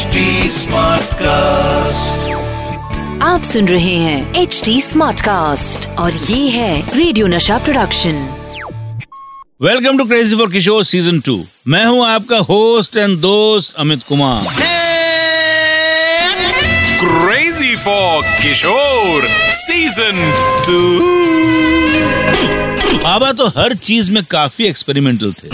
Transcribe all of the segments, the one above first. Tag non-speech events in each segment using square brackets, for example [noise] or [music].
HD cast आप सुन रहे हैं एच डी स्मार्ट कास्ट और ये है radio Nasha production welcome to crazy for Kishore season two मैं हूँ आपका होस्ट एंड दोस्त Amit Kumar. Crazy for Kishore season two बाबा तो हर चीज़ में काफ़ी एक्सपेरिमेंटल थे।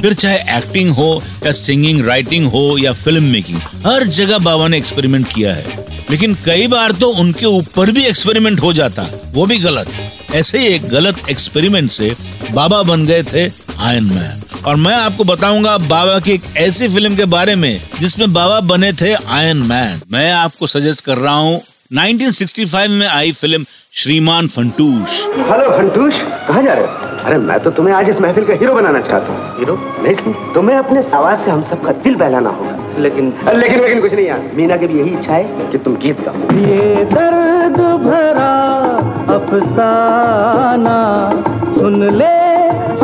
फिर चाहे एक्टिंग हो या सिंगिंग राइटिंग हो या फ़िल्म मेकिंग हर जगह बाबा ने एक्सपेरिमेंट किया है। लेकिन कई बार तो उनके ऊपर भी एक्सपेरिमेंट हो जाता, वो भी गलत। ऐसे ही एक गलत एक्सपेरिमेंट से बाबा बन गए थे आयन मैन और मैं आपको बताऊँगा, बाबा की एक ऐसी फ़िल्म के बारे में जिसमें बाबा बने थे आयन मैन मैं आपको सजेस्ट कर रहा हूँ 1965 में आई फ़िल्म श्रीमान फंटूश। हेलो फंटूश, कहाँ जा रहे हो? अरे मैं तो तुम्हें आज इस महफिल का हीरो बनाना चाहता हूँ। हीरो? नहीं तुम्हें अपने आवाज़ से हम सबका दिल बहलाना होगा। लेकिन लेकिन लेकिन कुछ नहीं यार। मीना की भी यही इच्छा है कि तुम गीत गाओ। ये दर्द भरा अफसाना सुन ले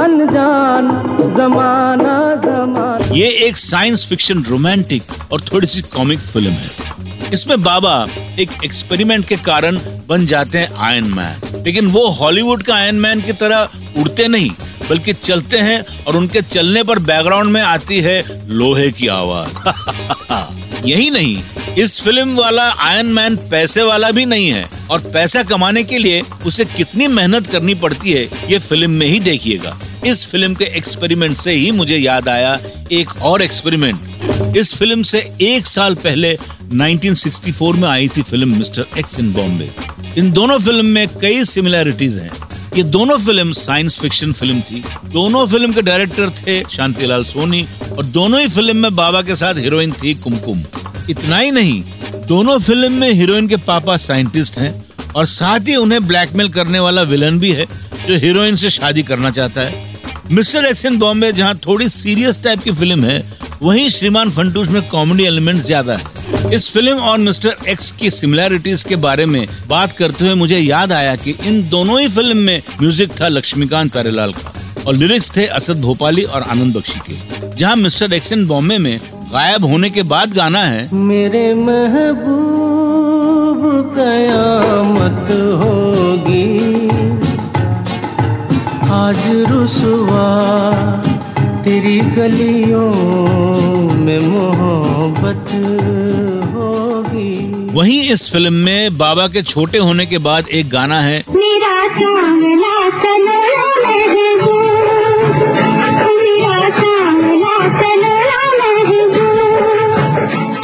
अनजान जमाना जमाना। ये एक साइंस फिक्शन रोमांटिक और थोड़ी सी कॉमिक फ़िल्म है। इसमें बाबा एक एक्सपेरिमेंट के कारण बन जाते हैं आयरन मैन लेकिन वो हॉलीवुड का आयन मैन की तरह उड़ते नहीं, बल्कि चलते हैं और उनके चलने पर बैकग्राउंड में आती है लोहे की आवाज़। [laughs] यही नहीं, इस फ़िल्म वाला आयन मैन पैसे वाला भी नहीं है और पैसा कमाने के लिए उसे कितनी मेहनत करनी पड़ती है, ये फ़िल्म में ही देखिएगा। इस फ़िल्म के एक्सपेरिमेंट से ही मुझे याद आया एक और एक्सपेरिमेंट। इस फ़िल्म से एक साल पहले 1964 में आई थी film Mister X in Bombay. इन दोनों फ़िल्म में कई सिमिलैरिटीज हैं। ये दोनों फ़िल्म साइंस फिक्शन फ़िल्म थी। दोनों फ़िल्म के डायरेक्टर थे शांतिलाल सोनी और दोनों ही फ़िल्म में बाबा के साथ हीरोइन थी कुमकुम। इतना ही नहीं, दोनों फ़िल्म में हीरोइन के पापा साइंटिस्ट हैं और साथ ही उन्हें ब्लैकमेल करने वाला विलन भी है जो हीरोइन से शादी करना चाहता है। मिस्टर एक्स बॉम्बे जहाँ थोड़ी सीरियस टाइप की फ़िल्म है, वहीं श्रीमान फंटूश में कॉमेडी एलिमेंट ज़्यादा है। इस फ़िल्म और मिस्टर एक्स की सिमिलैरिटीज के बारे में बात करते हुए मुझे याद आया कि इन दोनों ही फ़िल्म में म्यूज़िक था लक्ष्मीकांत प्यारेलाल का और लिरिक्स थे असद भोपाली और आनंद बख्शी के। जहाँ मिस्टर एक्स इन बॉम्बे में गायब होने के बाद गाना है, मेरे महबूब कयामत होगी। आज रुसवा तेरी गलियों में मोहब्बत होगी। वहीं इस फ़िल्म में बाबा के छोटे होने के बाद एक गाना है। मेरा सनोरा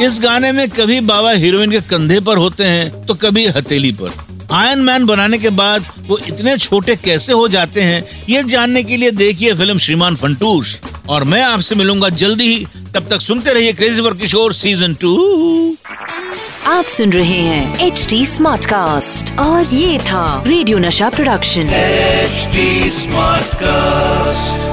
इस गाने में कभी बाबा हीरोइन के कंधे पर होते हैं तो कभी हथेली पर। आयन मैन बनाने के बाद वो इतने छोटे कैसे हो जाते हैं ये जानने के लिए देखिए फ़िल्म श्रीमान फंटूश। और मैं आपसे मिलूँगा जल्दी ही। तब तक सुनते रहिए crazy for Kishore season two आप सुन रहे हैं एच डी स्मार्ट कास्ट और ये था radio Nasha production H smart Smartcast.